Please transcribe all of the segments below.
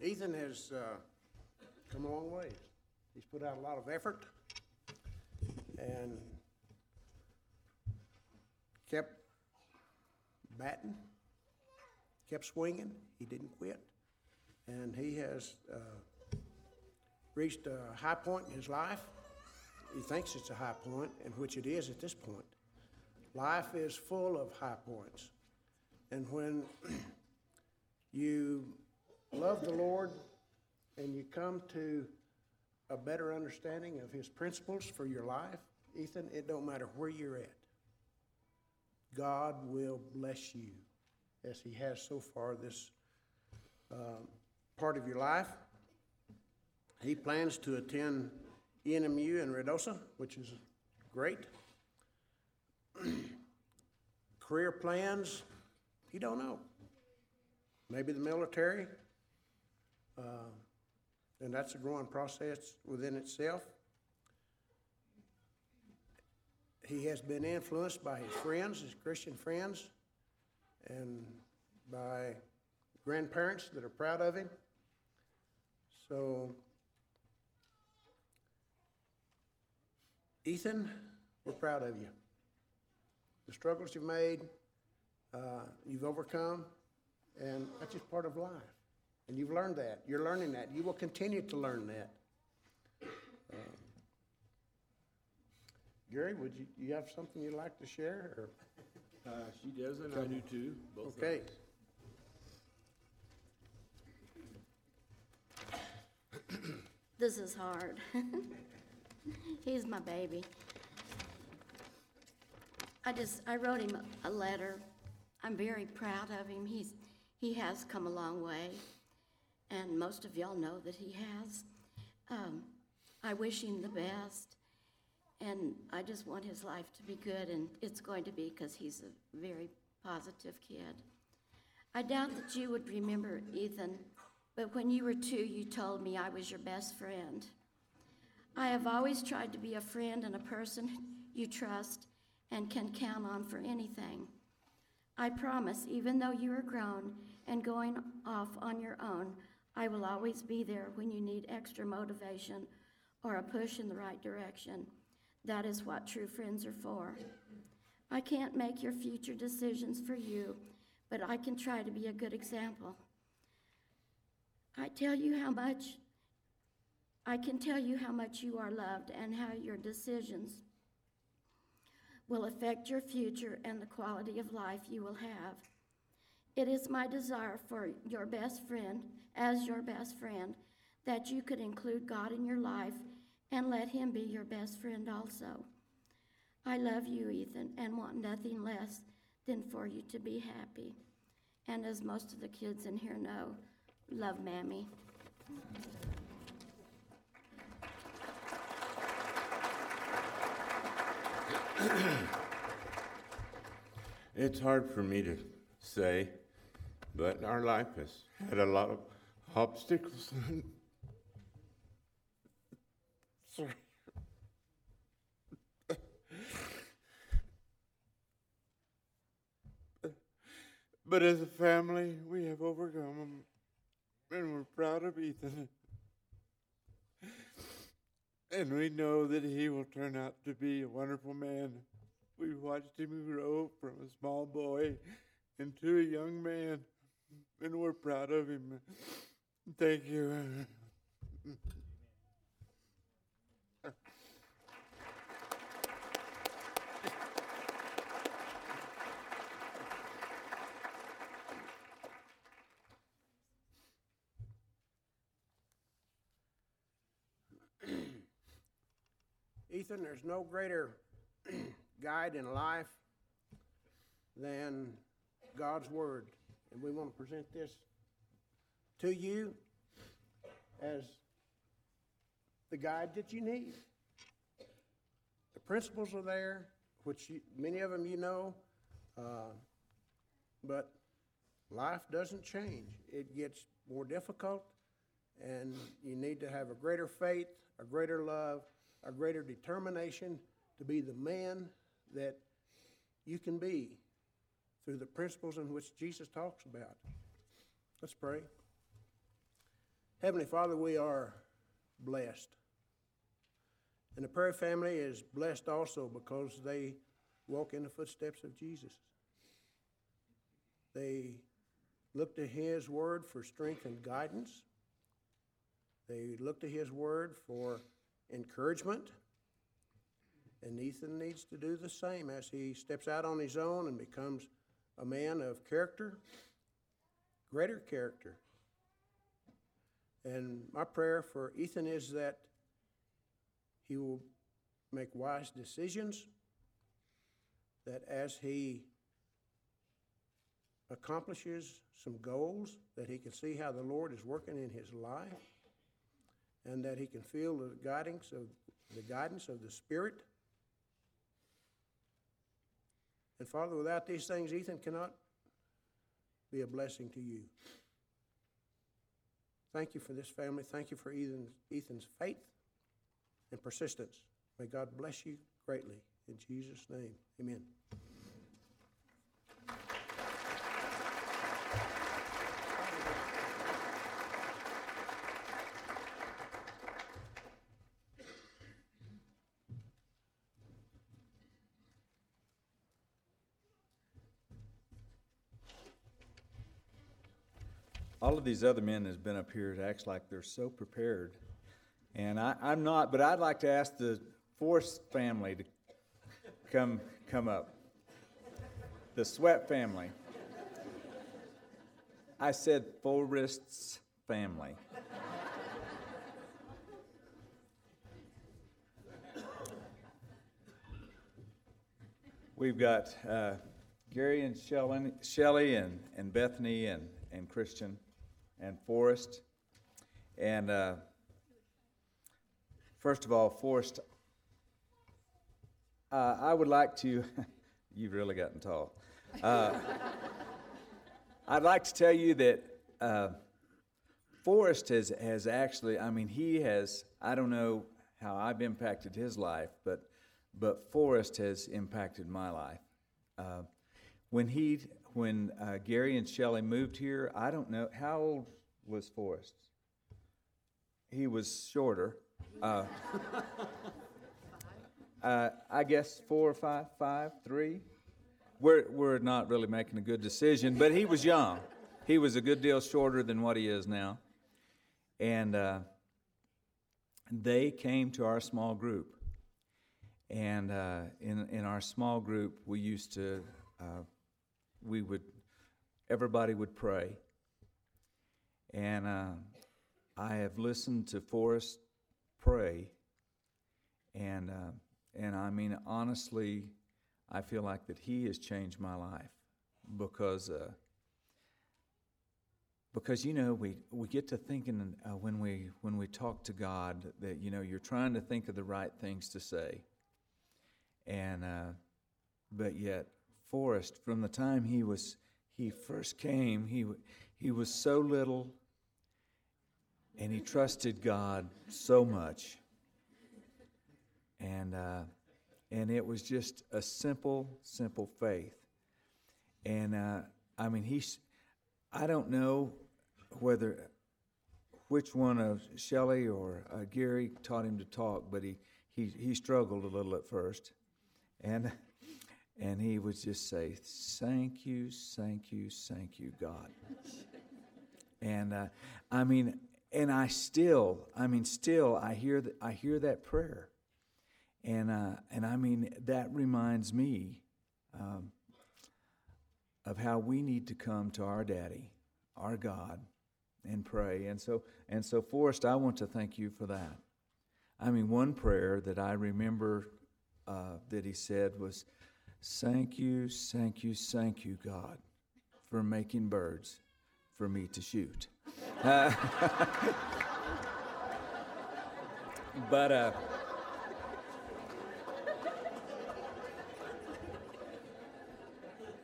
Ethan has uh, come a long way. He's put out a lot of effort and kept batting, kept swinging. He didn't quit. And he has uh, reached a high point in his life. He thinks it's a high point, and which it is at this point. Life is full of high points. And when you love the Lord and you come to a better understanding of His principles for your life, Ethan, it don't matter where you're at. God will bless you as He has so far this um, part of your life. He plans to attend ENMU in Ruidoso, which is great. Career plans, he don't know. Maybe the military, uh, and that's a growing process within itself. He has been influenced by his friends, his Christian friends, and by grandparents that are proud of him. So, Ethan, we're proud of you. The struggles you've made, uh, you've overcome, and that's just part of life. And you've learned that. You're learning that. You will continue to learn that. Uh, Gary, would you, you have something you'd like to share? Or? Uh, she does, and I do too, both Okay. sides. This is hard. He's my baby. I just, I wrote him a letter. I'm very proud of him. He's, he has come a long way, and most of y'all know that he has. Um, I wish him the best, and I just want his life to be good, and it's going to be because he's a very positive kid. I doubt that you would remember Ethan, but when you were two, you told me I was your best friend. I have always tried to be a friend and a person you trust and can count on for anything. I promise, even though you are grown and going off on your own, I will always be there when you need extra motivation or a push in the right direction. That is what true friends are for. I can't make your future decisions for you, but I can try to be a good example. I tell you how much, I can tell you how much you are loved and how your decisions will affect your future and the quality of life you will have. It is my desire for your best friend, as your best friend, that you could include God in your life and let Him be your best friend also. I love you, Ethan, and want nothing less than for you to be happy. And as most of the kids in here know, love Mammy. It's hard for me to say, but our life has had a lot of obstacles. Sorry. But as a family, we have overcome them, and we're proud of Ethan. And we know that he will turn out to be a wonderful man. We've watched him grow from a small boy into a young man, and we're proud of him. Thank you. Ethan, there's no greater guide in life than God's Word. And we want to present this to you as the guide that you need. The principles are there, which you, many of them you know, uh, but life doesn't change. It gets more difficult, and you need to have a greater faith, a greater love, a greater determination to be the man that you can be through the principles in which Jesus talks about. Let's pray. Heavenly Father, we are blessed. And the Prairie family is blessed also because they walk in the footsteps of Jesus. They look to His Word for strength and guidance. They look to His Word for encouragement. And Ethan needs to do the same as he steps out on his own and becomes a man of character, greater character. And my prayer for Ethan is that he will make wise decisions, that as he accomplishes some goals, that he can see how the Lord is working in his life, and that he can feel the guidance of the guidance of the Spirit. And Father, without these things, Ethan cannot be a blessing to you. Thank you for this family. Thank you for Ethan's, Ethan's faith and persistence. May God bless you greatly. In Jesus' name, amen. All of these other men that's been up here it acts like they're so prepared. And I, i'm not but i'd like to ask the force family to come come up. The sweat family. I said forrest's family. We've got uh, gary and shelley and, and bethany and, and christian and Forrest. And uh, first of all, Forrest, uh, I would like to, you've really gotten tall. Uh, I'd like to tell you that uh, Forrest has, has actually, I mean, he has, I don't know how I've impacted his life, but, but Forrest has impacted my life. Uh, when he when uh, Gary and Shelley moved here, I don't know how old was Forrest. He was shorter. Uh, uh, I guess four or five, five, three. We're we're not really making a good decision, but he was young. He was a good deal shorter than what he is now, and uh, they came to our small group. And uh, in in our small group, we used to uh, we would, everybody would pray. And uh, I have listened to Forrest pray, and uh, and I mean honestly, I feel like that he has changed my life because uh, because you know we we get to thinking uh, when we when we talk to God that you know you're trying to think of the right things to say, and uh, but yet Forrest, from the time he was he first came, he he was so little, and he trusted God so much, and uh, and it was just a simple, simple faith, and uh, I mean he's, I don't know whether which one of Shelley or uh, Gary taught him to talk, but he, he he struggled a little at first, and and he would just say, Thank you, thank you, thank you, God. and uh, I mean, and I still, I mean, still, I hear that, I hear that prayer. And, uh, and I mean, that reminds me um, of how we need to come to our daddy, our God, and pray. And so, and so, Forrest, I want to thank you for that. I mean, one prayer that I remember uh, that he said was, Thank you, thank you, thank you, God, for making birds for me to shoot. But, uh,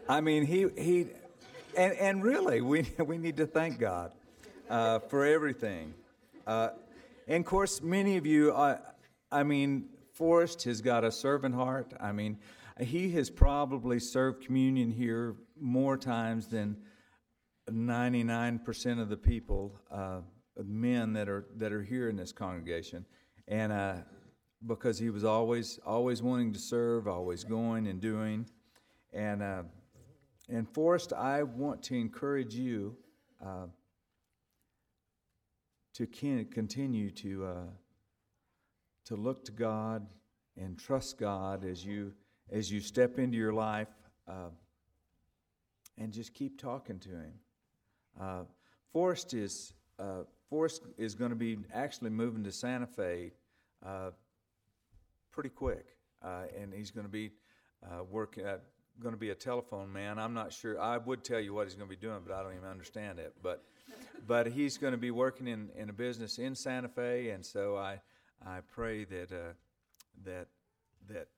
I mean, he, he and, and really, we, we need to thank God uh, for everything. Uh, and of course, many of you, uh, I mean, Forrest has got a servant heart. I mean, he has probably served communion here more times than 99% of the people uh, men that are that are here in this congregation, and uh, because he was always always wanting to serve, always going and doing, and uh, and Forrest, I want to encourage you uh, to continue to uh, to look to God and trust God as you as you step into your life, uh, and just keep talking to Him. Uh, Forrest is uh, Forrest is going to be actually moving to Santa Fe uh, pretty quick, uh, and he's going to be uh, working. Uh, going to be a telephone man. I'm not sure. I would tell you what he's going to be doing, but I don't even understand it. But but he's going to be working in, in a business in Santa Fe, and so I I pray that uh, that that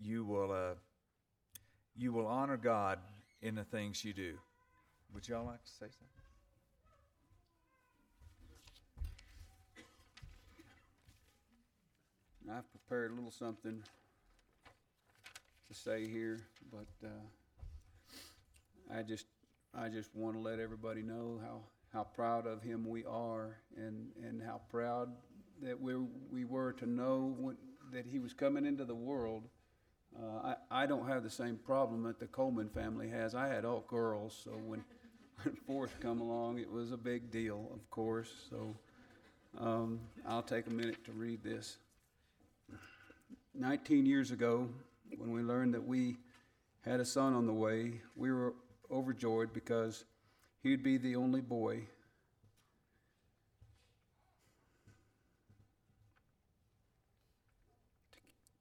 you will uh, you will honor God in the things you do. Would y'all like to say something? I've prepared a little something to say here, but uh, I just I just want to let everybody know how, how proud of him we are, and, and how proud that we we were to know when, that he was coming into the world. Uh, I I don't have the same problem that the Coleman family has. I had all girls, so when when Forrest come along, it was a big deal, of course. So um, I'll take a minute to read this. 19 years ago, when we learned that we had a son on the way, we were overjoyed because he'd be the only boy.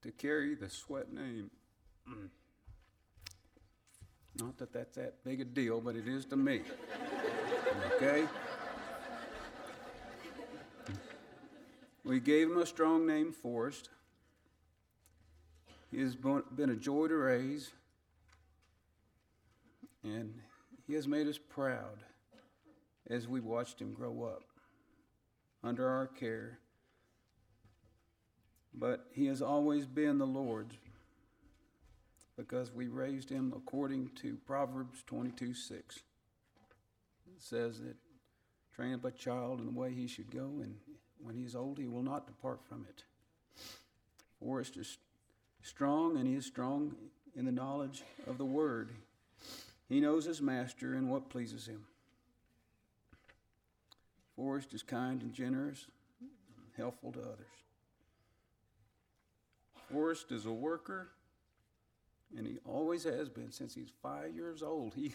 To carry the sweat name. Mm. Not that that's that big a deal, but it is to me. Okay? We gave him a strong name, Forrest. He has been a joy to raise, and he has made us proud as we watched him grow up under our care. But he has always been the Lord's because we raised him according to Proverbs 22 6. It says that train up a child in the way he should go, and when he is old, he will not depart from it. Forrest is strong, and he is strong in the knowledge of the word. He knows his master and what pleases him. Forrest is kind and generous, helpful to others. Forrest is a worker, and he always has been since he's five years old. He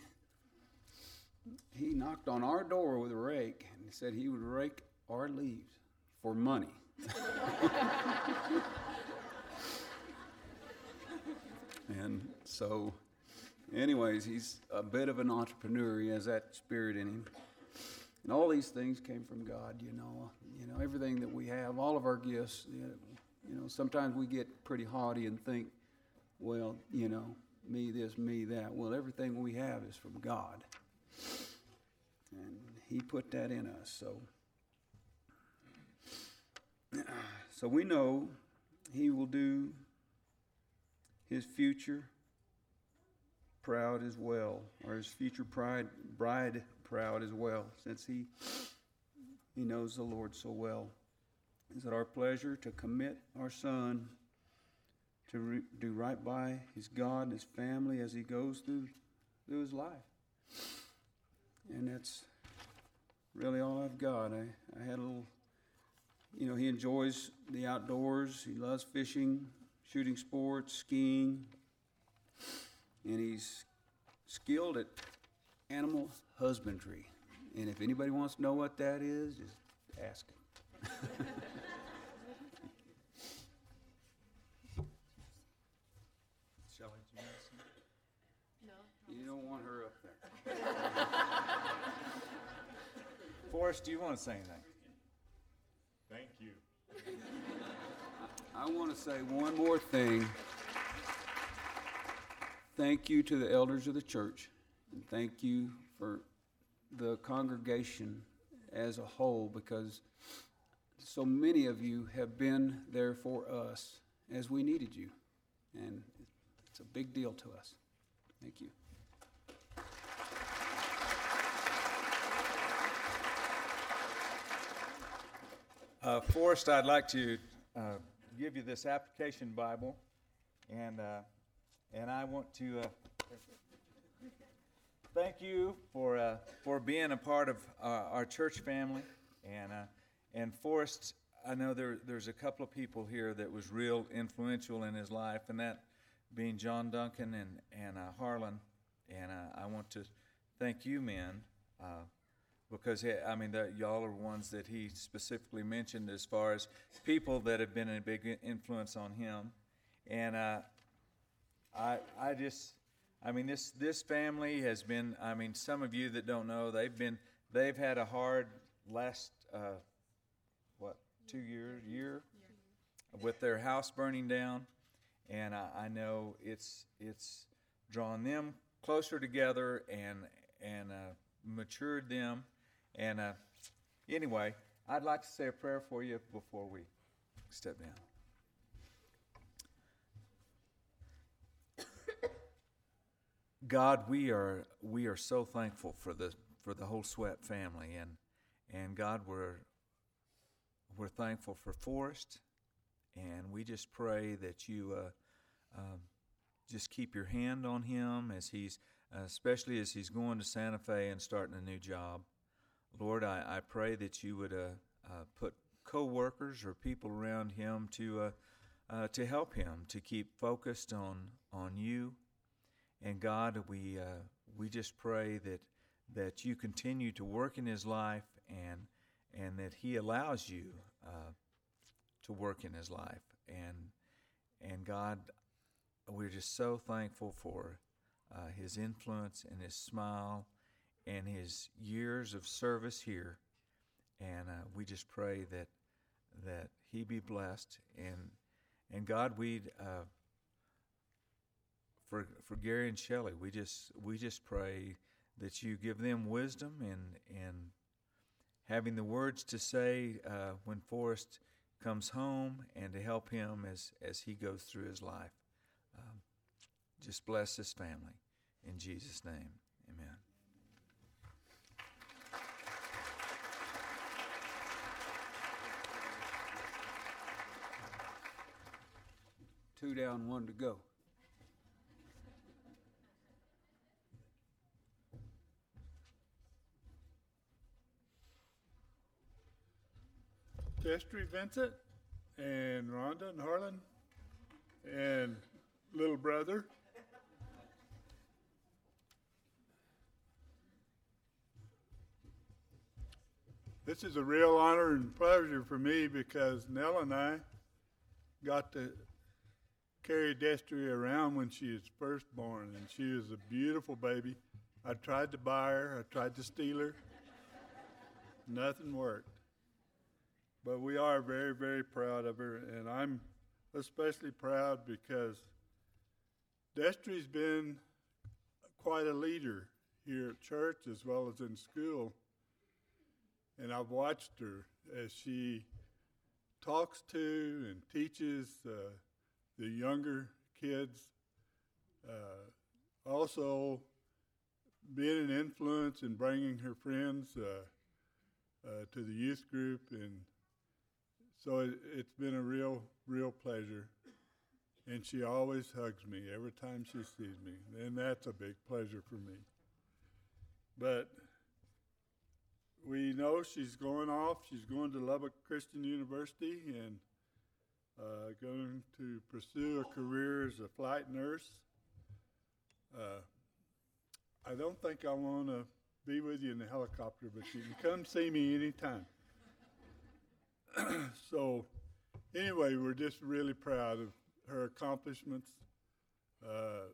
he knocked on our door with a rake and said he would rake our leaves for money. and so, anyways, he's a bit of an entrepreneur. He has that spirit in him. And all these things came from God, you know. You know, everything that we have, all of our gifts, you know, you know sometimes we get pretty haughty and think, well, you know, me this, me that. Well, everything we have is from God. And he put that in us. So so we know he will do his future proud as well, or his future pride, bride proud as well, since he he knows the Lord so well. Is it our pleasure to commit our son to re- do right by his God and his family as he goes through through his life? And that's really all I've got. I, I had a little, you know, he enjoys the outdoors. He loves fishing, shooting sports, skiing, and he's skilled at animal husbandry. And if anybody wants to know what that is, just ask him. Shelley, do you want to You don't want her up there. Forrest, do you want to say anything? Thank you. I want to say one more thing. Thank you to the elders of the church, and thank you for the congregation as a whole, because so many of you have been there for us as we needed you. And it's a big deal to us. Thank you. Uh, Forrest, I'd like to uh, give you this application Bible, and uh, and I want to uh, thank you for uh, for being a part of uh, our church family, and uh, and Forrest. I know there there's a couple of people here that was real influential in his life, and that being John Duncan and and Harlan, and I want to thank you, men. Because I mean, y'all are ones that he specifically mentioned as far as people that have been a big influence on him, and uh, I I just I mean this this family has been I mean some of you that don't know they've been they've had a hard last uh, what two years year with their house burning down, and I, I know it's it's drawn them closer together and and uh, matured them. And uh, anyway, I'd like to say a prayer for you before we step down. God, we are we are so thankful for the for the whole Sweat family, and and God, we're we're thankful for Forrest, and we just pray that you uh, um, just keep your hand on him as he's, uh, especially as he's going to Santa Fe and starting a new job. Lord, I, I pray that you would uh, uh, put co-workers or people around him to uh, uh, to help him to keep focused on on you. And God, we uh, we just pray that that you continue to work in his life and and that he allows you uh, to work in his life. And and God, we're just so thankful for his influence and his smile and his years of service here. And uh, we just pray that that he be blessed. And and God, we uh, for for Gary and Shelley, we just we just pray that you give them wisdom and and having the words to say uh, when Forrest comes home, and to help him as as he goes through his life. Um, just bless this family in Jesus' name, Amen. Two down, one to go. Destry Vincent and Rhonda and Harlan and little brother. This is a real honor and pleasure for me because Nell and I got to carry Destry around when she was first born, and she was a beautiful baby. I tried to buy her, I tried to steal her. Nothing worked. But we are very, very proud of her, and I'm especially proud because Destry's been quite a leader here at church as well as in school. And I've watched her as she talks to and teaches uh, the younger kids. Uh, also, being an influence in bringing her friends uh, uh, to the youth group and so it, it's been a real, real pleasure. And she always hugs me every time she sees me. And that's a big pleasure for me. But we know she's going off. She's going to Lubbock Christian University and uh, going to pursue a career as a flight nurse. Uh, I don't think I want to be with you in the helicopter, but you can come see me anytime so anyway, we're just really proud of her accomplishments. Uh,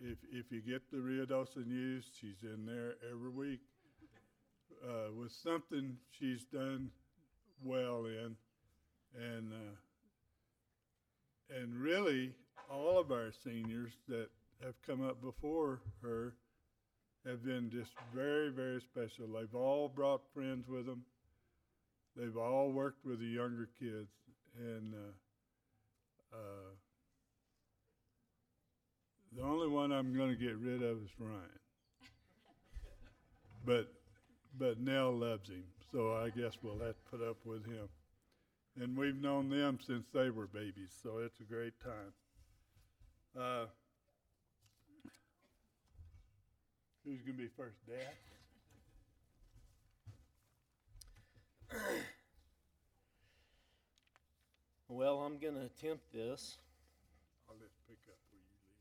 if if you get the Ruidoso News, she's in there every week uh, with something she's done well in, and uh, and really all of our seniors that have come up before her have been just very very special. They've all brought friends with them. They've all worked with the younger kids, and uh, uh, the only one I'm going to get rid of is Ryan. but but Nell loves him, so I guess we'll have to put up with him. And we've known them since they were babies, so it's a great time. Uh, who's gonna be first, Dad? Well, I'm going to attempt this. I'll just pick up where you leave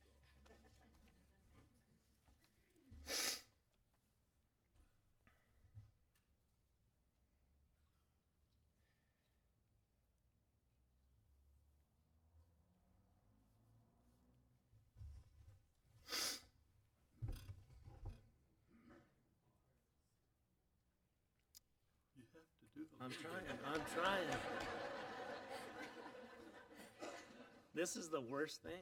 off. You have to do the I'm trying. I'm trying. This is the worst thing.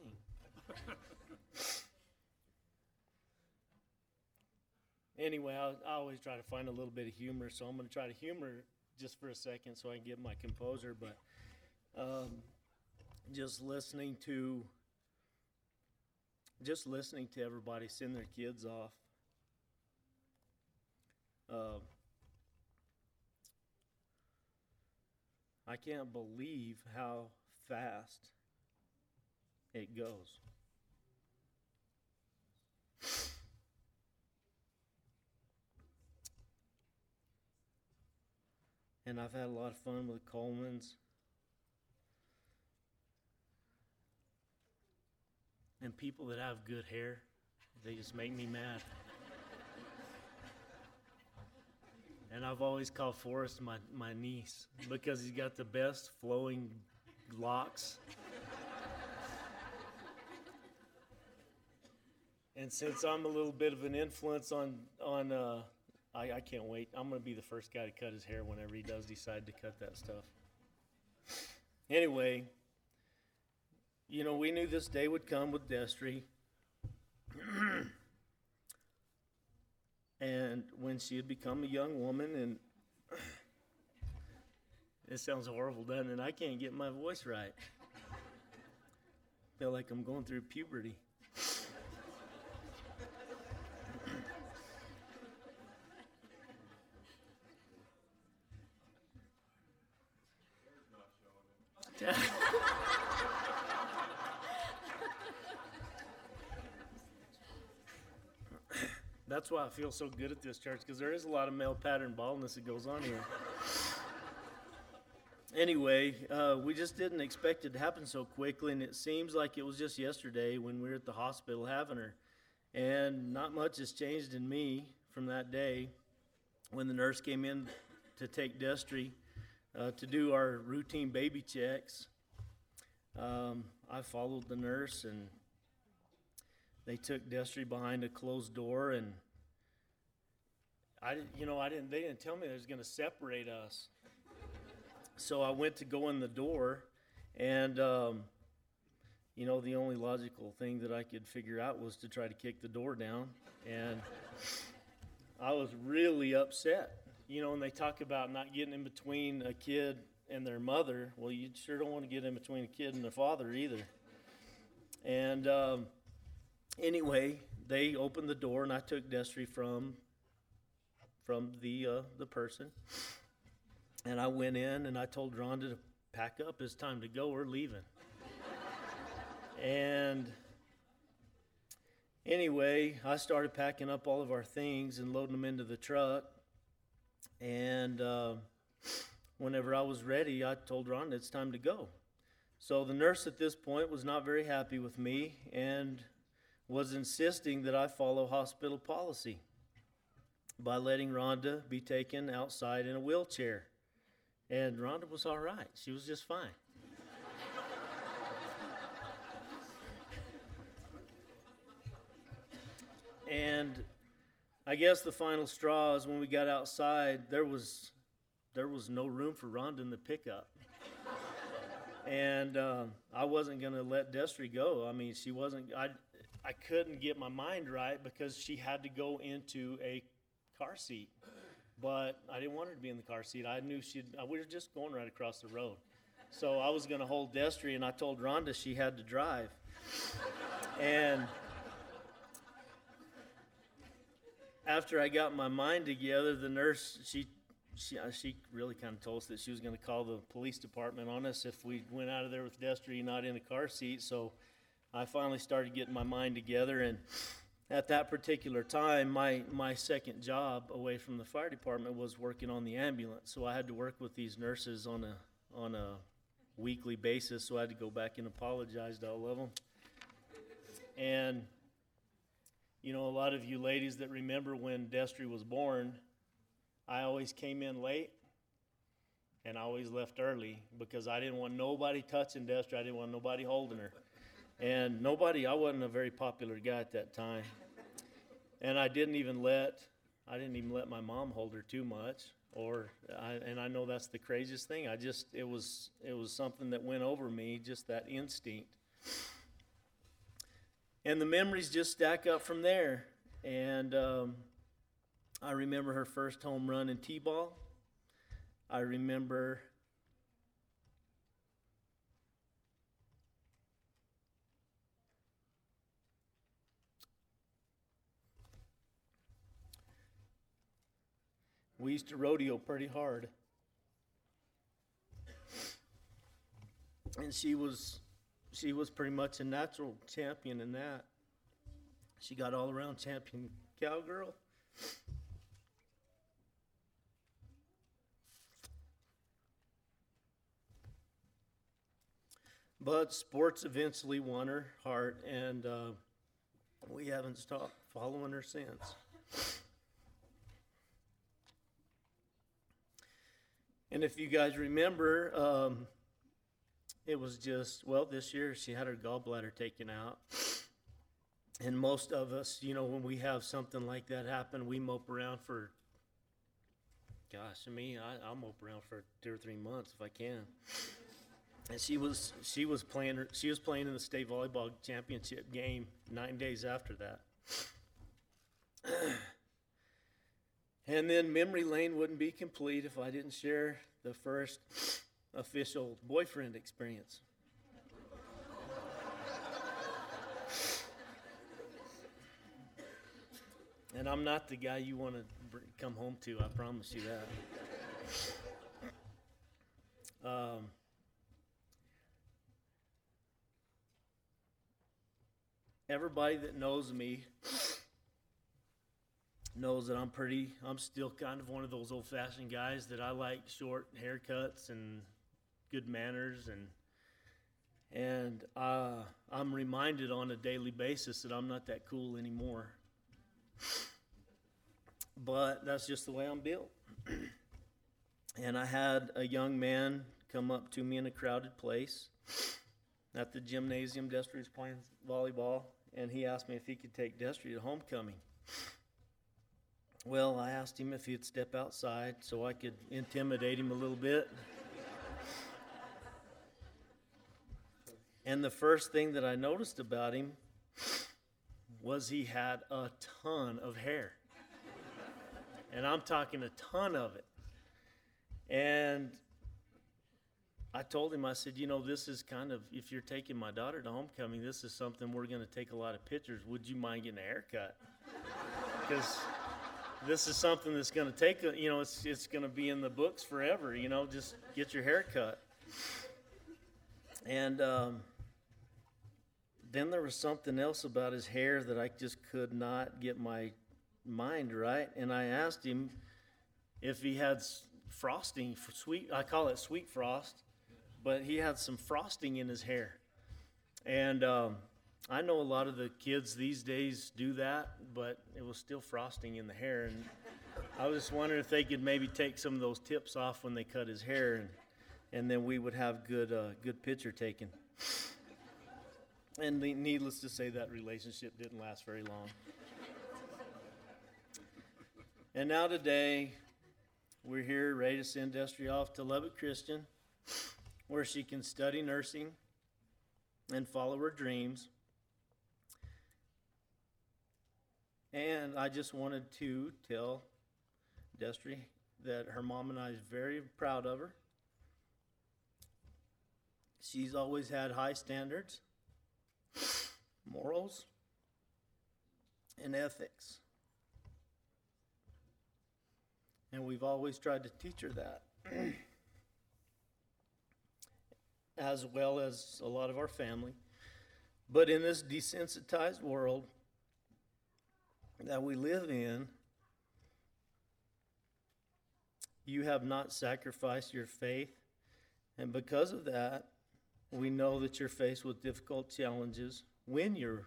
anyway, I, I always try to find a little bit of humor, so I'm going to try to humor just for a second so I can get my composure. But um, just listening to, just listening to everybody send their kids off. Uh, I can't believe how fast it goes. And I've had a lot of fun with Coleman's. And people that have good hair, they just make me mad. And I've always called Forrest my, my niece because he's got the best flowing locks. and since I'm a little bit of an influence on on uh, I, I can't wait. I'm gonna be the first guy to cut his hair whenever he does decide to cut that stuff. Anyway, you know, we knew this day would come with Destry. and when she had become a young woman and it sounds horrible doesn't it? I can't get my voice right. Feel like i'm going through puberty That's why I feel so good at this church because there is a lot of male pattern baldness that goes on here. anyway, uh, we just didn't expect it to happen so quickly, and it seems like it was just yesterday when we were at the hospital having her. And not much has changed in me from that day when the nurse came in to take Destry uh, to do our routine baby checks. Um, I followed the nurse and they took Destry behind a closed door and I didn't, you know, I didn't, they didn't tell me they was going to separate us. So I went to go in the door and, um, you know, the only logical thing that I could figure out was to try to kick the door down. And I was really upset. You know, when they talk about not getting in between a kid and their mother, well, you sure don't want to get in between a kid and their father either. And um, anyway, they opened the door, and I took Destry from from the uh, the person, and I went in and I told Rhonda to pack up. It's time to go. We're leaving. and anyway, I started packing up all of our things and loading them into the truck. And uh, whenever I was ready, I told Rhonda it's time to go. So the nurse at this point was not very happy with me and was insisting that I follow hospital policy by letting Rhonda be taken outside in a wheelchair. And Rhonda was all right, she was just fine. and I guess the final straw is when we got outside, there was there was no room for Rhonda in the pickup. and um, I wasn't going to let Destry go. I mean, she wasn't, I, I couldn't get my mind right because she had to go into a car seat. But I didn't want her to be in the car seat. I knew she'd, we were just going right across the road. So I was going to hold Destry, and I told Rhonda she had to drive. and after I got my mind together, the nurse, she she, uh, she really kind of told us that she was going to call the police department on us if we went out of there with Destry not in a car seat. So I finally started getting my mind together. And at that particular time, my, my second job away from the fire department was working on the ambulance. So I had to work with these nurses on a, on a weekly basis. So I had to go back and apologize to all of them. And you know, a lot of you ladies that remember when Destry was born, I always came in late and I always left early because I didn't want nobody touching Destry. I didn't want nobody holding her. And nobody, I wasn't a very popular guy at that time. And I didn't even let, I didn't even let my mom hold her too much. Or, I, and I know that's the craziest thing. I just, it was, it was something that went over me, just that instinct and the memories just stack up from there. And um, I remember her first home run in T-ball. I remember we used to rodeo pretty hard. And she was she was pretty much a natural champion in that. She got all around champion cowgirl. But sports eventually won her heart, and uh, we haven't stopped following her since. And if you guys remember, um, it was just, well, this year she had her gallbladder taken out. And most of us, you know, when we have something like that happen, we mope around for, gosh, me, I, I'll mope around for two or three months if I can. And she was she was playing she was playing in the state volleyball championship game nine days after that. and then memory lane wouldn't be complete if I didn't share the first official boyfriend experience. and I'm not the guy you want to br- come home to, I promise you that. Um, everybody that knows me knows that I'm pretty, I'm still kind of one of those old fashioned guys that I like short haircuts and good manners and and uh, I'm reminded on a daily basis that I'm not that cool anymore. But that's just the way I'm built. and I had a young man come up to me in a crowded place at the gymnasium. Destry was playing volleyball, and he asked me if he could take Destry to homecoming. Well, I asked him if he'd step outside so I could intimidate him a little bit. And the first thing that I noticed about him was he had a ton of hair. And I'm talking a ton of it. And I told him, I said, you know, this is kind of, if you're taking my daughter to homecoming, this is something we're going to take a lot of pictures. Would you mind getting a haircut? Because this is something that's going to take, you know, it's, it's going to be in the books forever, you know, just get your hair cut. And, um, then there was something else about his hair that I just could not get my mind right. And I asked him if he had frosting for sweet, I call it sweet frost, but he had some frosting in his hair. And um, I know a lot of the kids these days do that, but it was still frosting in the hair. And I was just wondering if they could maybe take some of those tips off when they cut his hair, and, and then we would have good, uh, good picture taken. And needless to say, that relationship didn't last very long. and now today, we're here ready to send Destry off to Lubbock Christian, where she can study nursing and follow her dreams. And I just wanted to tell Destry that her mom and I is very proud of her. She's always had high standards morals, and ethics. And we've always tried to teach her that. as well as a lot of our family. But in this desensitized world that we live in, you have not sacrificed your faith. And because of that, we know that you're faced with difficult challenges. When you're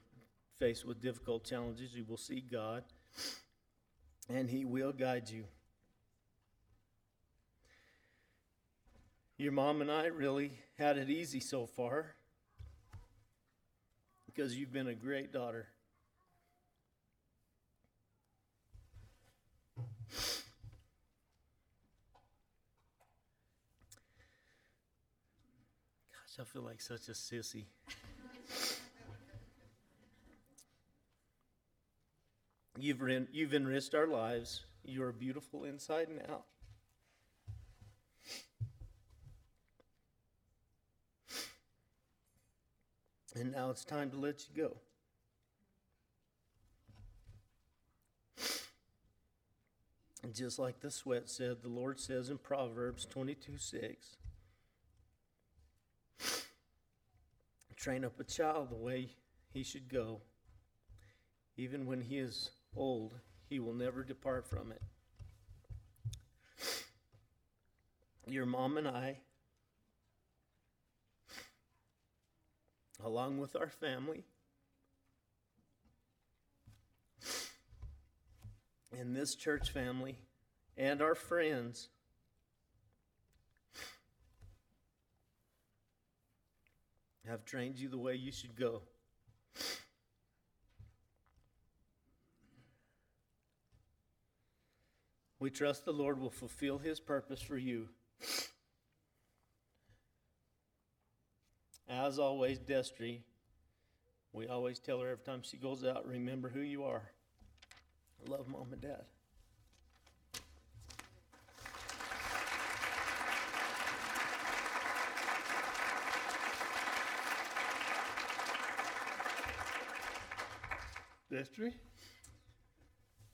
faced with difficult challenges, you will see God and He will guide you. Your mom and I really had it easy so far because you've been a great daughter. Gosh, I feel like such a sissy. You've, ren- you've enriched our lives. You are beautiful inside and out. And now it's time to let you go. And just like the sweat said, the Lord says in Proverbs 22 6 train up a child the way he should go. Even when he is old, he will never depart from it. Your mom and I along with our family. And this church family and our friends. Have trained you the way you should go. We trust the Lord will fulfill his purpose for you. As always, Destry, we always tell her every time she goes out, remember who you are. Love mom and dad. Destry?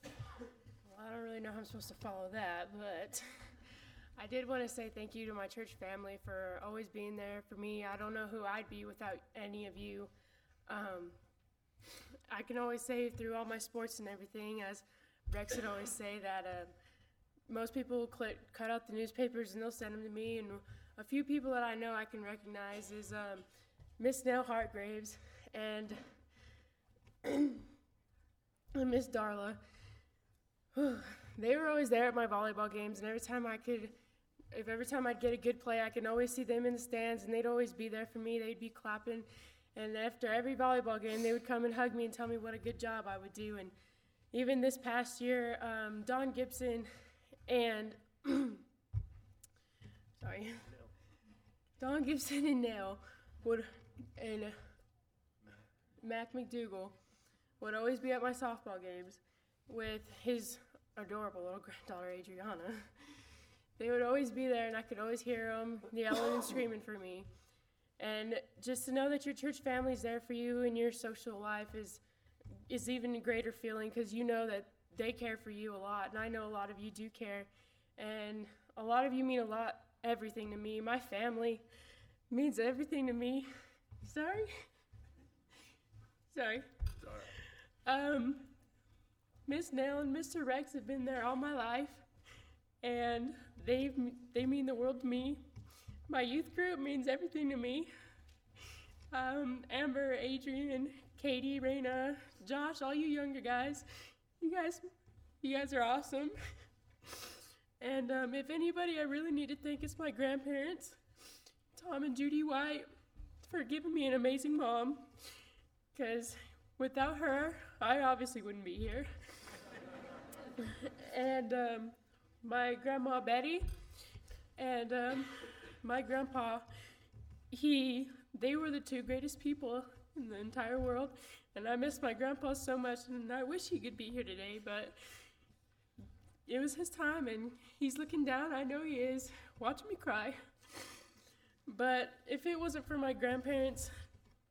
Well, I don't really know how I'm supposed to follow that, but I did want to say thank you to my church family for always being there for me. I don't know who I'd be without any of you. Um, I can always say through all my sports and everything, as Rex would always say, that uh, most people cl- cut out the newspapers and they'll send them to me. And a few people that I know I can recognize is um, Miss Nell Hartgraves and Miss Darla. they were always there at my volleyball games, and every time I could, if every time I'd get a good play, I could always see them in the stands, and they'd always be there for me. They'd be clapping, and after every volleyball game, they would come and hug me and tell me what a good job I would do. And even this past year, um, Don Gibson and sorry, Don Gibson and Nell would and Mac McDougal would always be at my softball games with his adorable little granddaughter Adriana. They would always be there, and I could always hear them yelling and screaming for me. And just to know that your church family's there for you in your social life is is even a greater feeling because you know that they care for you a lot, and I know a lot of you do care, and a lot of you mean a lot, everything to me. My family means everything to me. Sorry. Sorry. Sorry. Um, Miss Nell and Mr. Rex have been there all my life, and they they mean the world to me. My youth group means everything to me. Um, Amber, Adrian, Katie, Raina, Josh, all you younger guys, you guys, you guys are awesome. And um, if anybody I really need to thank is my grandparents, Tom and Judy White, for giving me an amazing mom. Because without her, I obviously wouldn't be here. and um, my grandma Betty and um, my grandpa, he, they were the two greatest people in the entire world. And I miss my grandpa so much, and I wish he could be here today, but it was his time, and he's looking down. I know he is, watching me cry. But if it wasn't for my grandparents,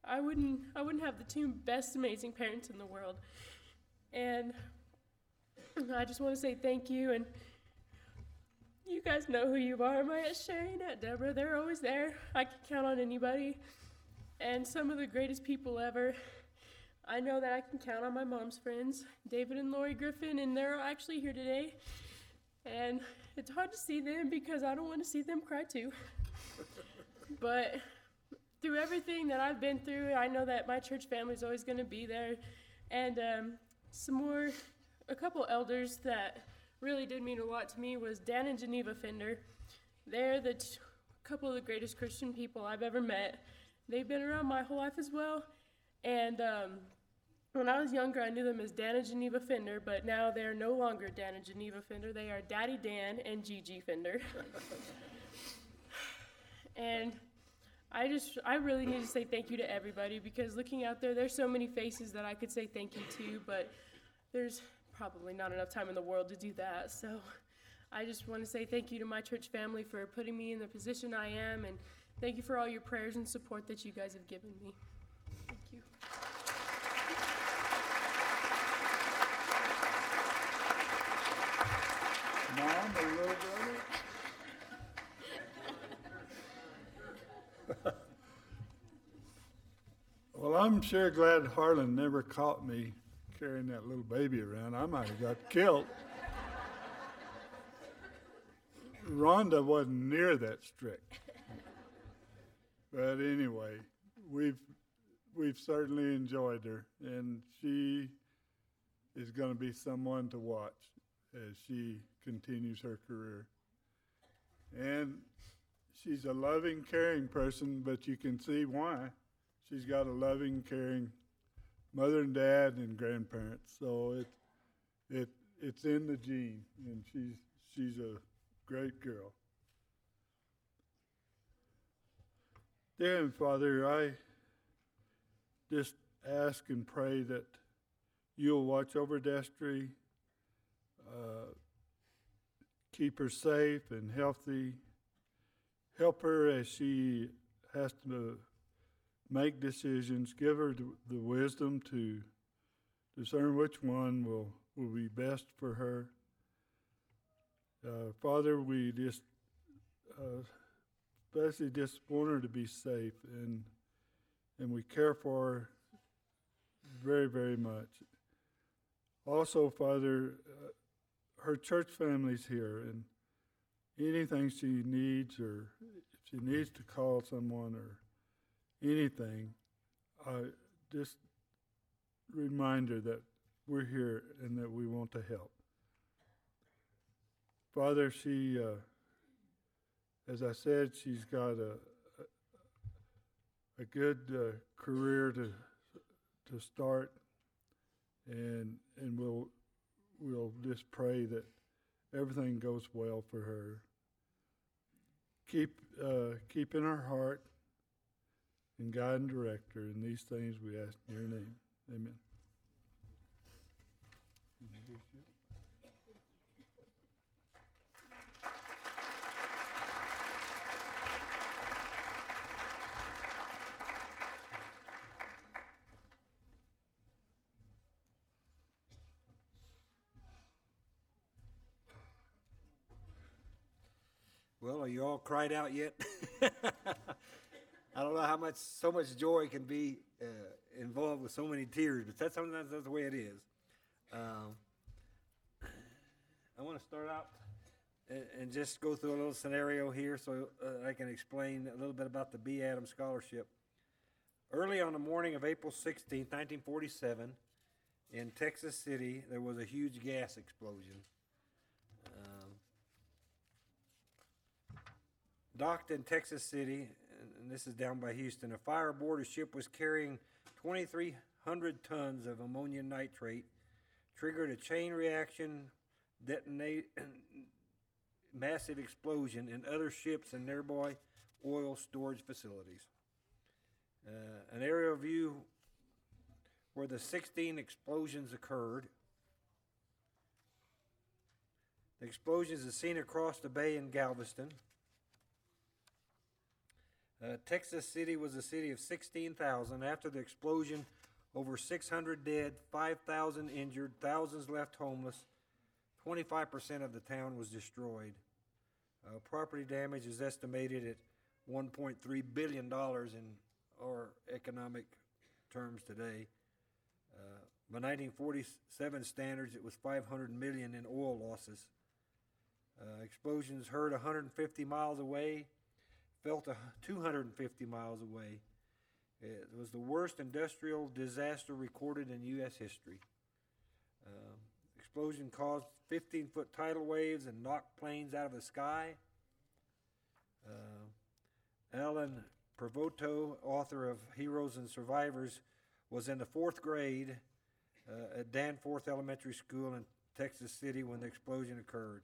I wouldn't I wouldn't have the two best amazing parents in the world. And I just want to say thank you and you guys know who you are. My and Aunt Deborah, they're always there. I can count on anybody. And some of the greatest people ever. I know that I can count on my mom's friends, David and Lori Griffin, and they're actually here today. And it's hard to see them because I don't want to see them cry too. but through everything that I've been through, I know that my church family is always going to be there. And um, some more, a couple elders that really did mean a lot to me was Dan and Geneva Fender. They're the t- couple of the greatest Christian people I've ever met. They've been around my whole life as well. And um, when I was younger, I knew them as Dan and Geneva Fender, but now they're no longer Dan and Geneva Fender. They are Daddy Dan and Gigi Fender. and I just, I really need to say thank you to everybody because looking out there, there's so many faces that I could say thank you to, but there's probably not enough time in the world to do that. So I just want to say thank you to my church family for putting me in the position I am, and thank you for all your prayers and support that you guys have given me. Thank you. Mom or little brother? Well, I'm sure glad Harlan never caught me carrying that little baby around. I might have got killed. Rhonda wasn't near that strict. But anyway, we've we've certainly enjoyed her, and she is going to be someone to watch as she continues her career. And she's a loving, caring person, but you can see why. She's got a loving, caring mother and dad and grandparents. So it it it's in the gene, and she's she's a great girl. Dear Father, I just ask and pray that you'll watch over Destry, uh, keep her safe and healthy, help her as she has to make decisions, give her the, wisdom to discern which one will, will be best for her. Uh, Father, we just uh, especially just want her to be safe and and we care for her very very much. Also, Father, uh, her church family's here, and anything she needs, or if she needs to call someone or anything, uh, just reminder that we're here and that we want to help. Father, she, uh, as I said, she's got a a, a good uh, career to to start, and and we'll we'll just pray that everything goes well for her. Keep uh, keep in her heart and guide and direct her in these things we ask in your name. Amen. Well, are you all cried out yet? I don't know how much, so much joy can be uh, involved with so many tears, but that's sometimes that's the way it is. Um, I want to start out and, and just go through a little scenario here so uh, I can explain a little bit about the B. Adams Scholarship. Early on the morning of April 16, 1947, in Texas City, there was a huge gas explosion. Um, docked in Texas City, and this is down by Houston. A fire aboard a ship was carrying 2,300 tons of ammonium nitrate, triggered a chain reaction, detonate massive explosion in other ships and nearby oil storage facilities. Uh, an aerial view where the 16 explosions occurred. The explosions are seen across the bay in Galveston. Uh, Texas City was a city of 16,000. After the explosion, over 600 dead, 5,000 injured, thousands left homeless. 25% of the town was destroyed. Uh, property damage is estimated at $1.3 billion in our economic terms today. Uh, by 1947 standards, it was 500 million in oil losses. Uh, explosions heard 150 miles away, felt a 250 miles away. It was the worst industrial disaster recorded in U.S. history. Um, explosion caused 15 foot tidal waves and knocked planes out of the sky. Uh, Alan Pervoto, author of Heroes and Survivors, was in the fourth grade uh, at Danforth Elementary School in Texas City when the explosion occurred.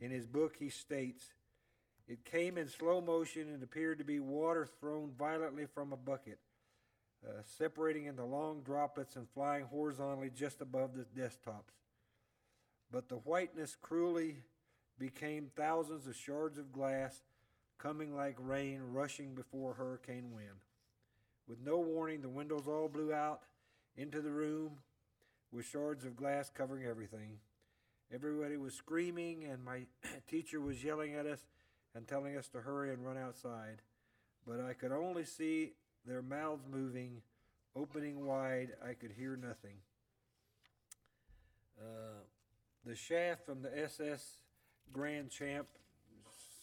In his book, he states, It came in slow motion and appeared to be water thrown violently from a bucket, uh, separating into long droplets and flying horizontally just above the desktops. But the whiteness cruelly became thousands of shards of glass coming like rain rushing before hurricane wind. With no warning, the windows all blew out into the room with shards of glass covering everything. Everybody was screaming, and my teacher was yelling at us and telling us to hurry and run outside. But I could only see their mouths moving, opening wide. I could hear nothing. Uh, the shaft from the SS Grandcamp,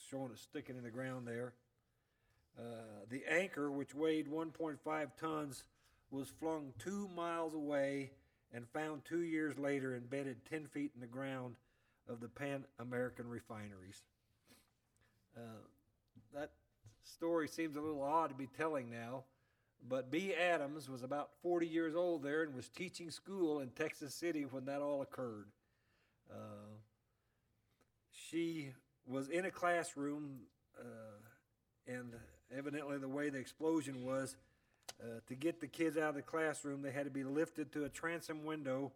showing it sticking in the ground there. Uh, the anchor, which weighed 1.5 tons, was flung two miles away and found two years later embedded 10 feet in the ground of the Pan American refineries. Uh, that story seems a little odd to be telling now, but B. Adams was about 40 years old there and was teaching school in Texas City when that all occurred. Uh, she was in a classroom, uh, and evidently the way the explosion was, uh, to get the kids out of the classroom, they had to be lifted to a transom window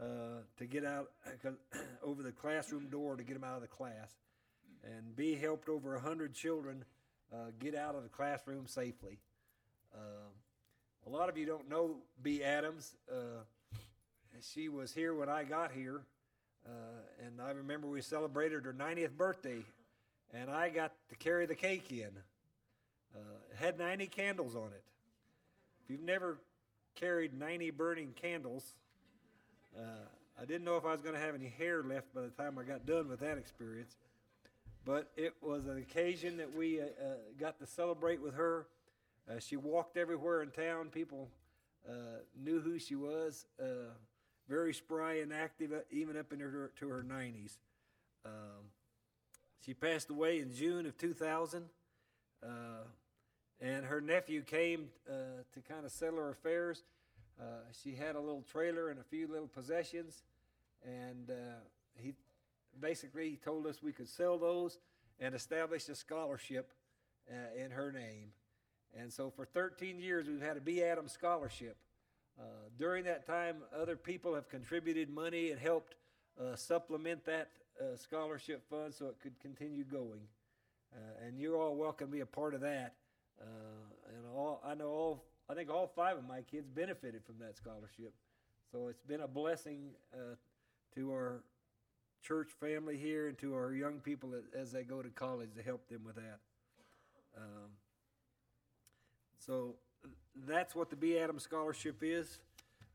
uh, to get out over the classroom door to get them out of the class. And B helped over a hundred children uh, get out of the classroom safely. Um, a lot of you don't know B Adams. Uh, she was here when I got here, uh, and I remember we celebrated her 90th birthday, and I got to carry the cake in. Uh, it had 90 candles on it. If you've never carried 90 burning candles, uh, I didn't know if I was going to have any hair left by the time I got done with that experience. But it was an occasion that we uh, uh, got to celebrate with her. Uh, she walked everywhere in town. People uh, knew who she was. Uh, very spry and active, even up into her, to her 90s. Um, she passed away in June of 2000. Uh, and her nephew came to kind of settle her affairs. She had a little trailer and a few little possessions, and he basically he told us we could sell those and establish a scholarship uh, in her name. And so for 13 years, we've had a B. Adams scholarship. Uh, during that time, other people have contributed money and helped uh, supplement that scholarship fund so it could continue going. and you're all welcome to be a part of that. Uh, and all I know all I think all five of my kids benefited from that scholarship. So it's been a blessing uh, to our church family here and to our young people as they go to college to help them with that. Um, so that's what the B. Adams Scholarship is.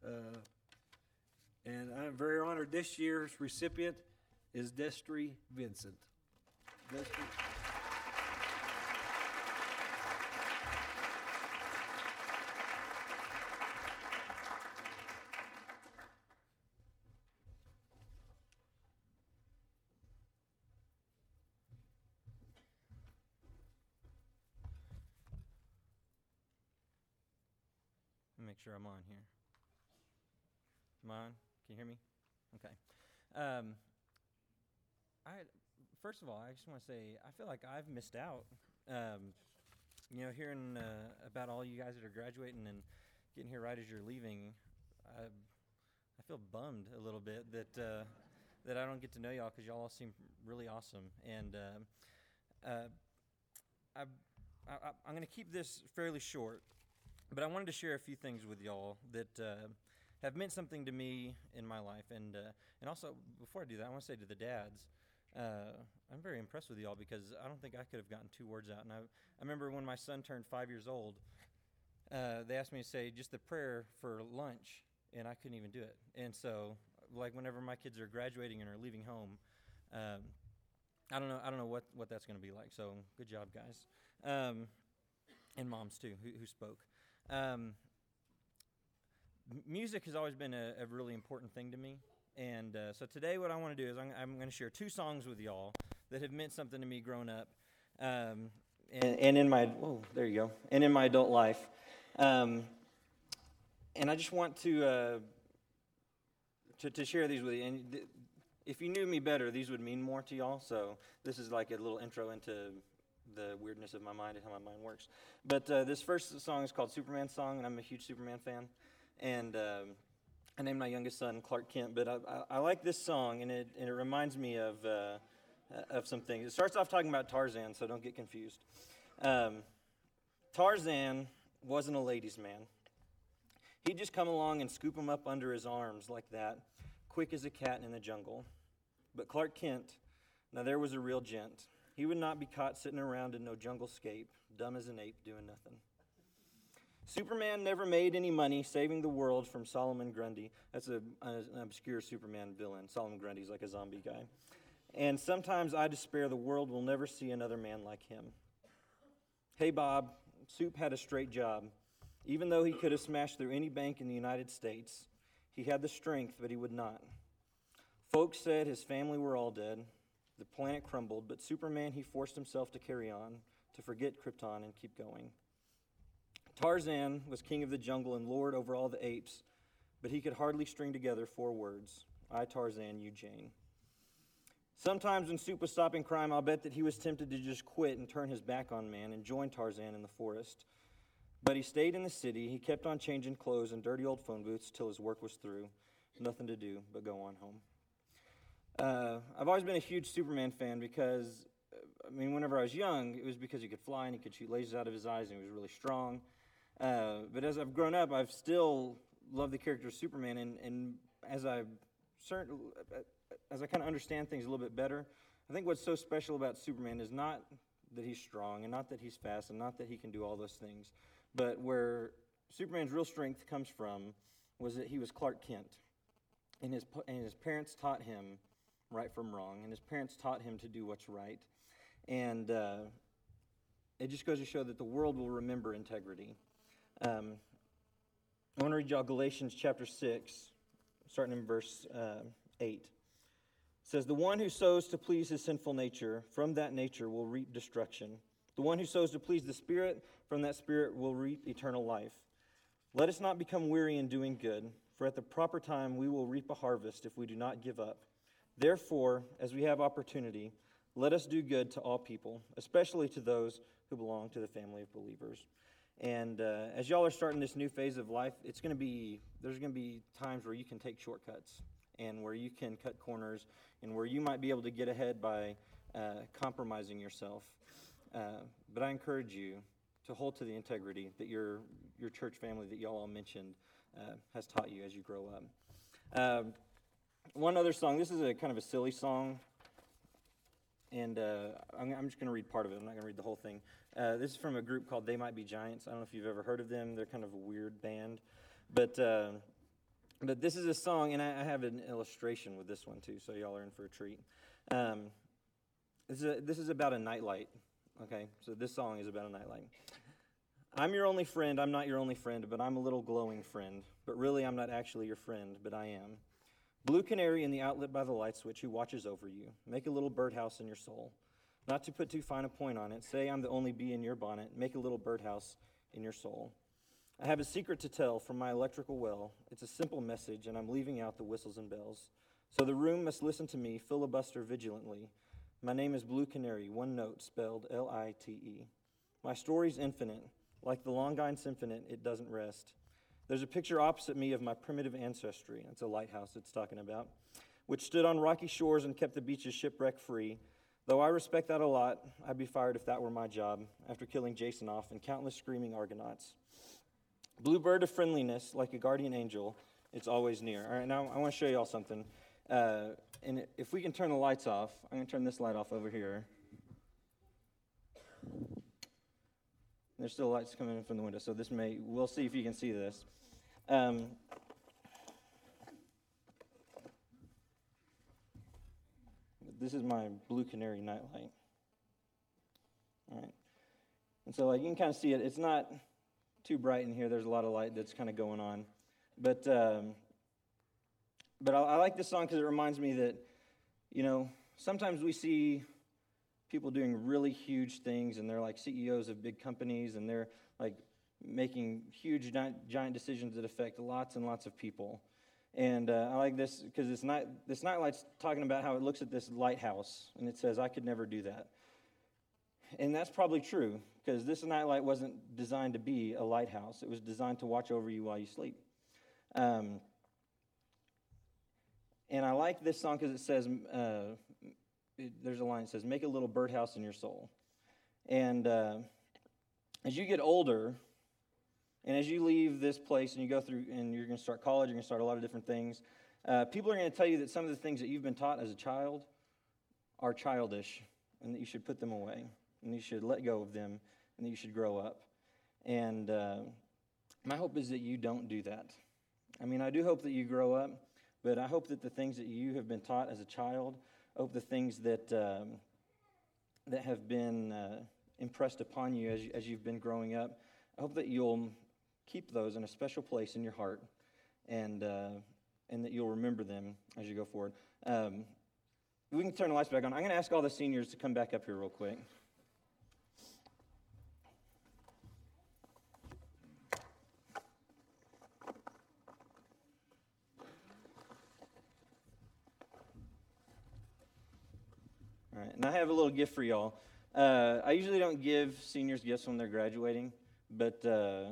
Uh, and I'm very honored this year's recipient is Destry Vincent. Destry. Sure I'm on here. Am I on? Can you hear me? Okay. Um, I first of all, I just want to say I feel like I've missed out. Um, you know, hearing uh, about all you guys that are graduating and getting here right as you're leaving, I I feel bummed a little bit that uh, that I don't get to know y'all because y'all all seem really awesome. And uh, uh, I, I, I'm going to keep this fairly short. But I wanted to share a few things with y'all that uh, have meant something to me in my life, and uh, and also before I do that, I want to say to the dads, uh, I'm very impressed with y'all because I don't think I could have gotten two words out. And I, I remember when my son turned five years old, uh, they asked me to say just the prayer for lunch, and I couldn't even do it. And so, like whenever my kids are graduating and are leaving home, um, I don't know. I don't know what, what that's going to be like. So good job, guys, um, and moms too, who, who spoke. Um, music has always been a, a really important thing to me. And uh, so today, what I want to do is I'm, I'm going to share two songs with y'all that have meant something to me growing up, um, and, and in my whoa, there you go, and in my adult life. Um, and I just want to, uh, to to share these with you. And th- if you knew me better, these would mean more to y'all. So this is like a little intro into the weirdness of my mind and how my mind works. But uh, this first song is called Superman Song, and I'm a huge Superman fan. And um, I named my youngest son Clark Kent, but I, I, I like this song, and it, and it reminds me of, uh, of some things. It starts off talking about Tarzan, so don't get confused. Um, Tarzan wasn't a ladies' man. He'd just come along and scoop him up under his arms like that, quick as a cat in the jungle. But Clark Kent, now there was a real gent. He would not be caught sitting around in no jungle scape, dumb as an ape, doing nothing. Superman never made any money saving the world from Solomon Grundy. That's a, an obscure Superman villain. Solomon Grundy's like a zombie guy. And sometimes I despair the world will never see another man like him. Hey, Bob, Supe had a straight job. Even though he could have smashed through any bank in the United States, he had the strength, but he would not. Folks said his family were all dead. The planet crumbled, but Superman, he forced himself to carry on, to forget Krypton and keep going. Tarzan was king of the jungle and lord over all the apes, but he could hardly string together four words I, Tarzan, you, Jane. Sometimes when Supe was stopping crime, I'll bet that he was tempted to just quit and turn his back on man and join Tarzan in the forest. But he stayed in the city. He kept on changing clothes in dirty old phone booths till his work was through. Nothing to do but go on home. Uh, I've always been a huge Superman fan because, uh, I mean, whenever I was young, it was because he could fly and he could shoot lasers out of his eyes and he was really strong. Uh, but as I've grown up, I've still loved the character of Superman, and, and as I as I kind of understand things a little bit better, I think what's so special about Superman is not that he's strong, and not that he's fast, and not that he can do all those things, but where Superman's real strength comes from was that he was Clark Kent, and his and his parents taught him right from wrong, and his parents taught him to do what's right, and uh, it just goes to show that the world will remember integrity. Um, I want to read y'all Galatians chapter 6, starting in verse uh, 8. It says, The one who sows to please his sinful nature, from that nature will reap destruction. The one who sows to please the Spirit, from that Spirit will reap eternal life. Let us not become weary in doing good, for at the proper time we will reap a harvest if we do not give up. Therefore, as we have opportunity, let us do good to all people, especially to those who belong to the family of believers. And uh, as y'all are starting this new phase of life, it's going to be there's going to be times where you can take shortcuts and where you can cut corners and where you might be able to get ahead by uh, compromising yourself. Uh, but I encourage you to hold to the integrity that your your church family that y'all all mentioned uh, has taught you as you grow up. One other song. This is a kind of a silly song and uh, I'm, I'm, just going to read part of it. I'm not going to read the whole thing. Uh, this is from a group called They Might Be Giants. I don't know if you've ever heard of them. They're kind of a weird band, but uh, but this is a song, and I, I, have an illustration with this one too, so y'all are in for a treat. Um, this is a, this is about a nightlight. Okay, so this song is about a nightlight. I'm your only friend. I'm not your only friend, but I'm a little glowing friend. But really, I'm not actually your friend, but I am. Blue canary in the outlet by the light switch who watches over you. Make a little birdhouse in your soul. Not to put too fine a point on it, say I'm the only bee in your bonnet. Make a little birdhouse in your soul. I have a secret to tell from my electrical well. It's a simple message, and I'm leaving out the whistles and bells. So the room must listen to me, filibuster vigilantly. My name is Blue Canary, one note, spelled L I T E. My story's infinite. Like the Longines Symphonette, it doesn't rest. There's a picture opposite me of my primitive ancestry. It's a lighthouse it's talking about, which stood on rocky shores and kept the beaches shipwreck free. Though I respect that a lot, I'd be fired if that were my job after killing Jason off and countless screaming Argonauts. Bluebird of friendliness, like a guardian angel, it's always near. All right, now I want to show you all something. Uh, and if we can turn the lights off, I'm going to turn this light off over here. There's still lights coming in from the window, so this may, we'll see if you can see this. Um, this is my Blue Canary nightlight. All right. And so, like, you can kind of see it. It's not too bright in here. There's a lot of light that's kind of going on. But, um, but I, I like this song because it reminds me that, you know, sometimes we see people doing really huge things and they're like CEOs of big companies and they're like making huge giant, decisions that affect lots and lots of people. And uh, I like this because this night this nightlight's talking about how it looks at this lighthouse and it says, "I could never do that." And that's probably true because this nightlight wasn't designed to be a lighthouse. It was designed to watch over you while you sleep. Um, and I like this song because it says, uh, it, there's a line that says, make a little birdhouse in your soul. And uh, as you get older, and as you leave this place and you go through, and you're going to start college, you're going to start a lot of different things, uh, people are going to tell you that some of the things that you've been taught as a child are childish and that you should put them away and you should let go of them and that you should grow up. And uh, my hope is that you don't do that. I mean, I do hope that you grow up, but I hope that the things that you have been taught as a child, I hope the things that, um, that have been uh, impressed upon you as, you as you've been growing up, I hope that you'll keep those in a special place in your heart and, uh, and that you'll remember them as you go forward. Um, we can turn the lights back on. I'm going to ask all the seniors to come back up here real quick. All right, and I have a little gift for y'all. Uh, I usually don't give seniors gifts when they're graduating, but uh,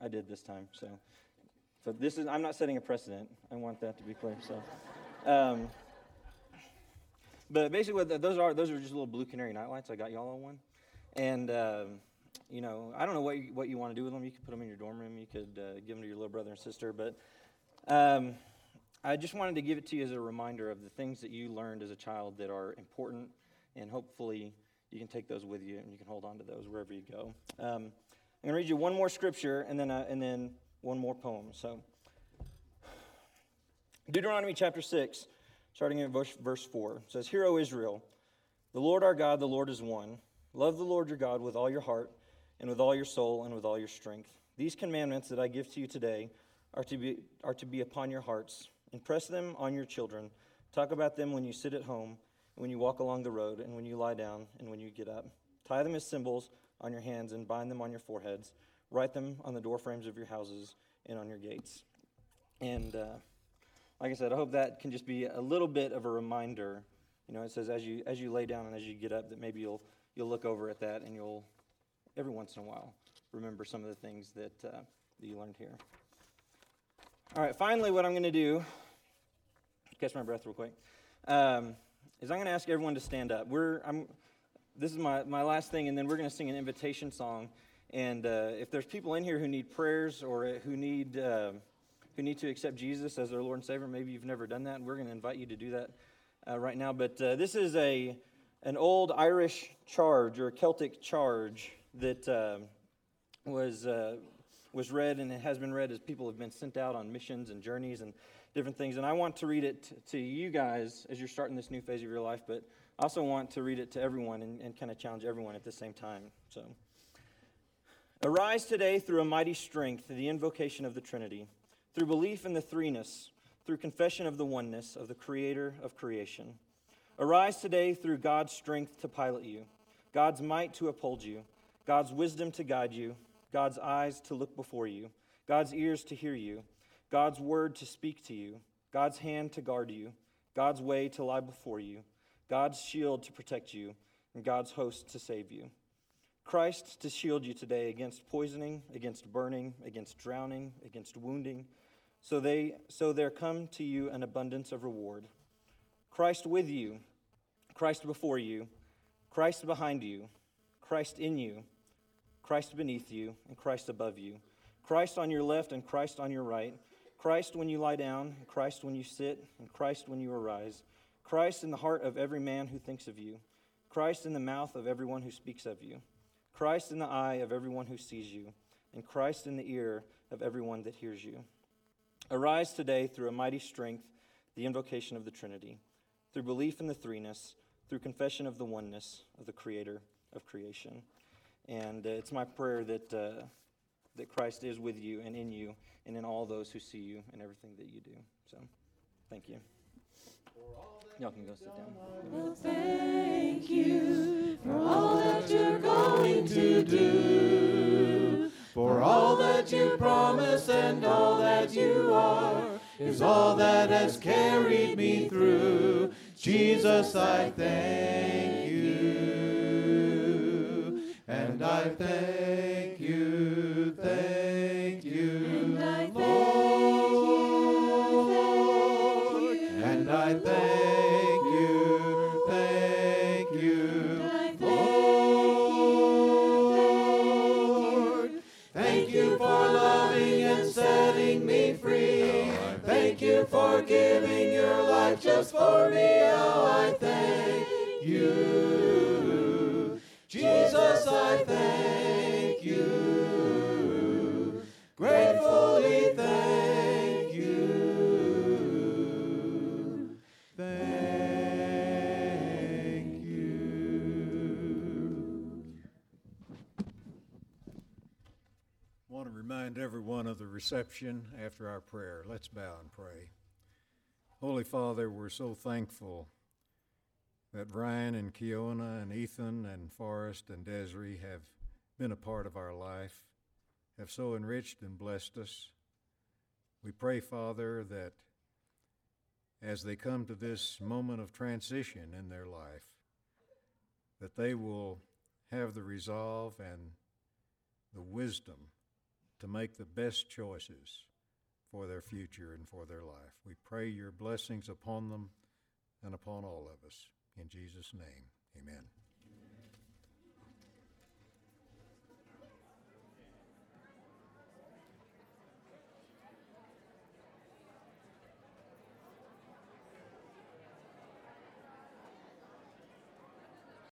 I did this time. So, so this is I'm not setting a precedent. I want that to be clear. So, um, but basically, those are those are just little blue canary nightlights. I got y'all on one, and um, you know I don't know what you, what you want to do with them. You could put them in your dorm room. You could uh, give them to your little brother and sister, but. Um, I just wanted to give it to you as a reminder of the things that you learned as a child that are important, and hopefully you can take those with you and you can hold on to those wherever you go. I'm going to read you one more scripture and then, uh, and then one more poem. So, Deuteronomy chapter 6, starting at verse, verse 4, says, Hear, O Israel, the Lord our God, the Lord is one. Love the Lord your God with all your heart, and with all your soul, and with all your strength. These commandments that I give to you today are to be, are to be upon your hearts. Impress them on your children. Talk about them when you sit at home, and when you walk along the road, and when you lie down, and when you get up. Tie them as symbols on your hands and bind them on your foreheads. Write them on the doorframes of your houses and on your gates. And uh, like I said, I hope that can just be a little bit of a reminder. You know, it says as you as you lay down and as you get up, that maybe you'll you'll look over at that and you'll every once in a while remember some of the things that uh, that you learned here. All right, finally, what I'm going to do, catch my breath real quick, um, is I'm going to ask everyone to stand up. We're, I'm, this is my, my last thing, and then we're going to sing an invitation song. And uh, if there's people in here who need prayers or who need, uh, who need to accept Jesus as their Lord and Savior, maybe you've never done that, we're going to invite you to do that uh, right now. But uh, this is a, an old Irish charge or Celtic charge that uh, was uh, was read and it has been read as people have been sent out on missions and journeys and different things. And I want to read it t- to you guys as you're starting this new phase of your life, but I also want to read it to everyone and, and kind of challenge everyone at the same time. So, arise today through a mighty strength, the invocation of the Trinity, through belief in the threeness, through confession of the oneness of the Creator of creation. Arise today through God's strength to pilot you, God's might to uphold you, God's wisdom to guide you, God's eyes to look before you, God's ears to hear you, God's word to speak to you, God's hand to guard you, God's way to lie before you, God's shield to protect you, and God's host to save you. Christ to shield you today against poisoning, against burning, against drowning, against wounding, so they so there come to you an abundance of reward. Christ with you, Christ before you, Christ behind you, Christ in you, Christ beneath you, and Christ above you, Christ on your left and Christ on your right, Christ when you lie down, Christ when you sit, and Christ when you arise. Christ in the heart of every man who thinks of you. Christ in the mouth of everyone who speaks of you. Christ in the eye of everyone who sees you. And Christ in the ear of everyone that hears you. Arise today through a mighty strength, the invocation of the Trinity, through belief in the threeness, through confession of the oneness of the Creator of creation. And uh, it's my prayer that, uh, that Christ is with you and in you and in all those who see you and everything that you do. So, thank you. Y'all can go sit down. Thank you for all that you're going to do. For all that you promise and all that you are is all that has carried me through. Jesus, I thank you. And I thank reception after our prayer. Let's bow and pray. Holy Father, we're so thankful that Ryan and Keona and Ethan and Forrest and Desiree have been a part of our life, have so enriched and blessed us. We pray, Father, that as they come to this moment of transition in their life, that they will have the resolve and the wisdom to make the best choices for their future and for their life. We pray your blessings upon them and upon all of us. In Jesus' name, amen.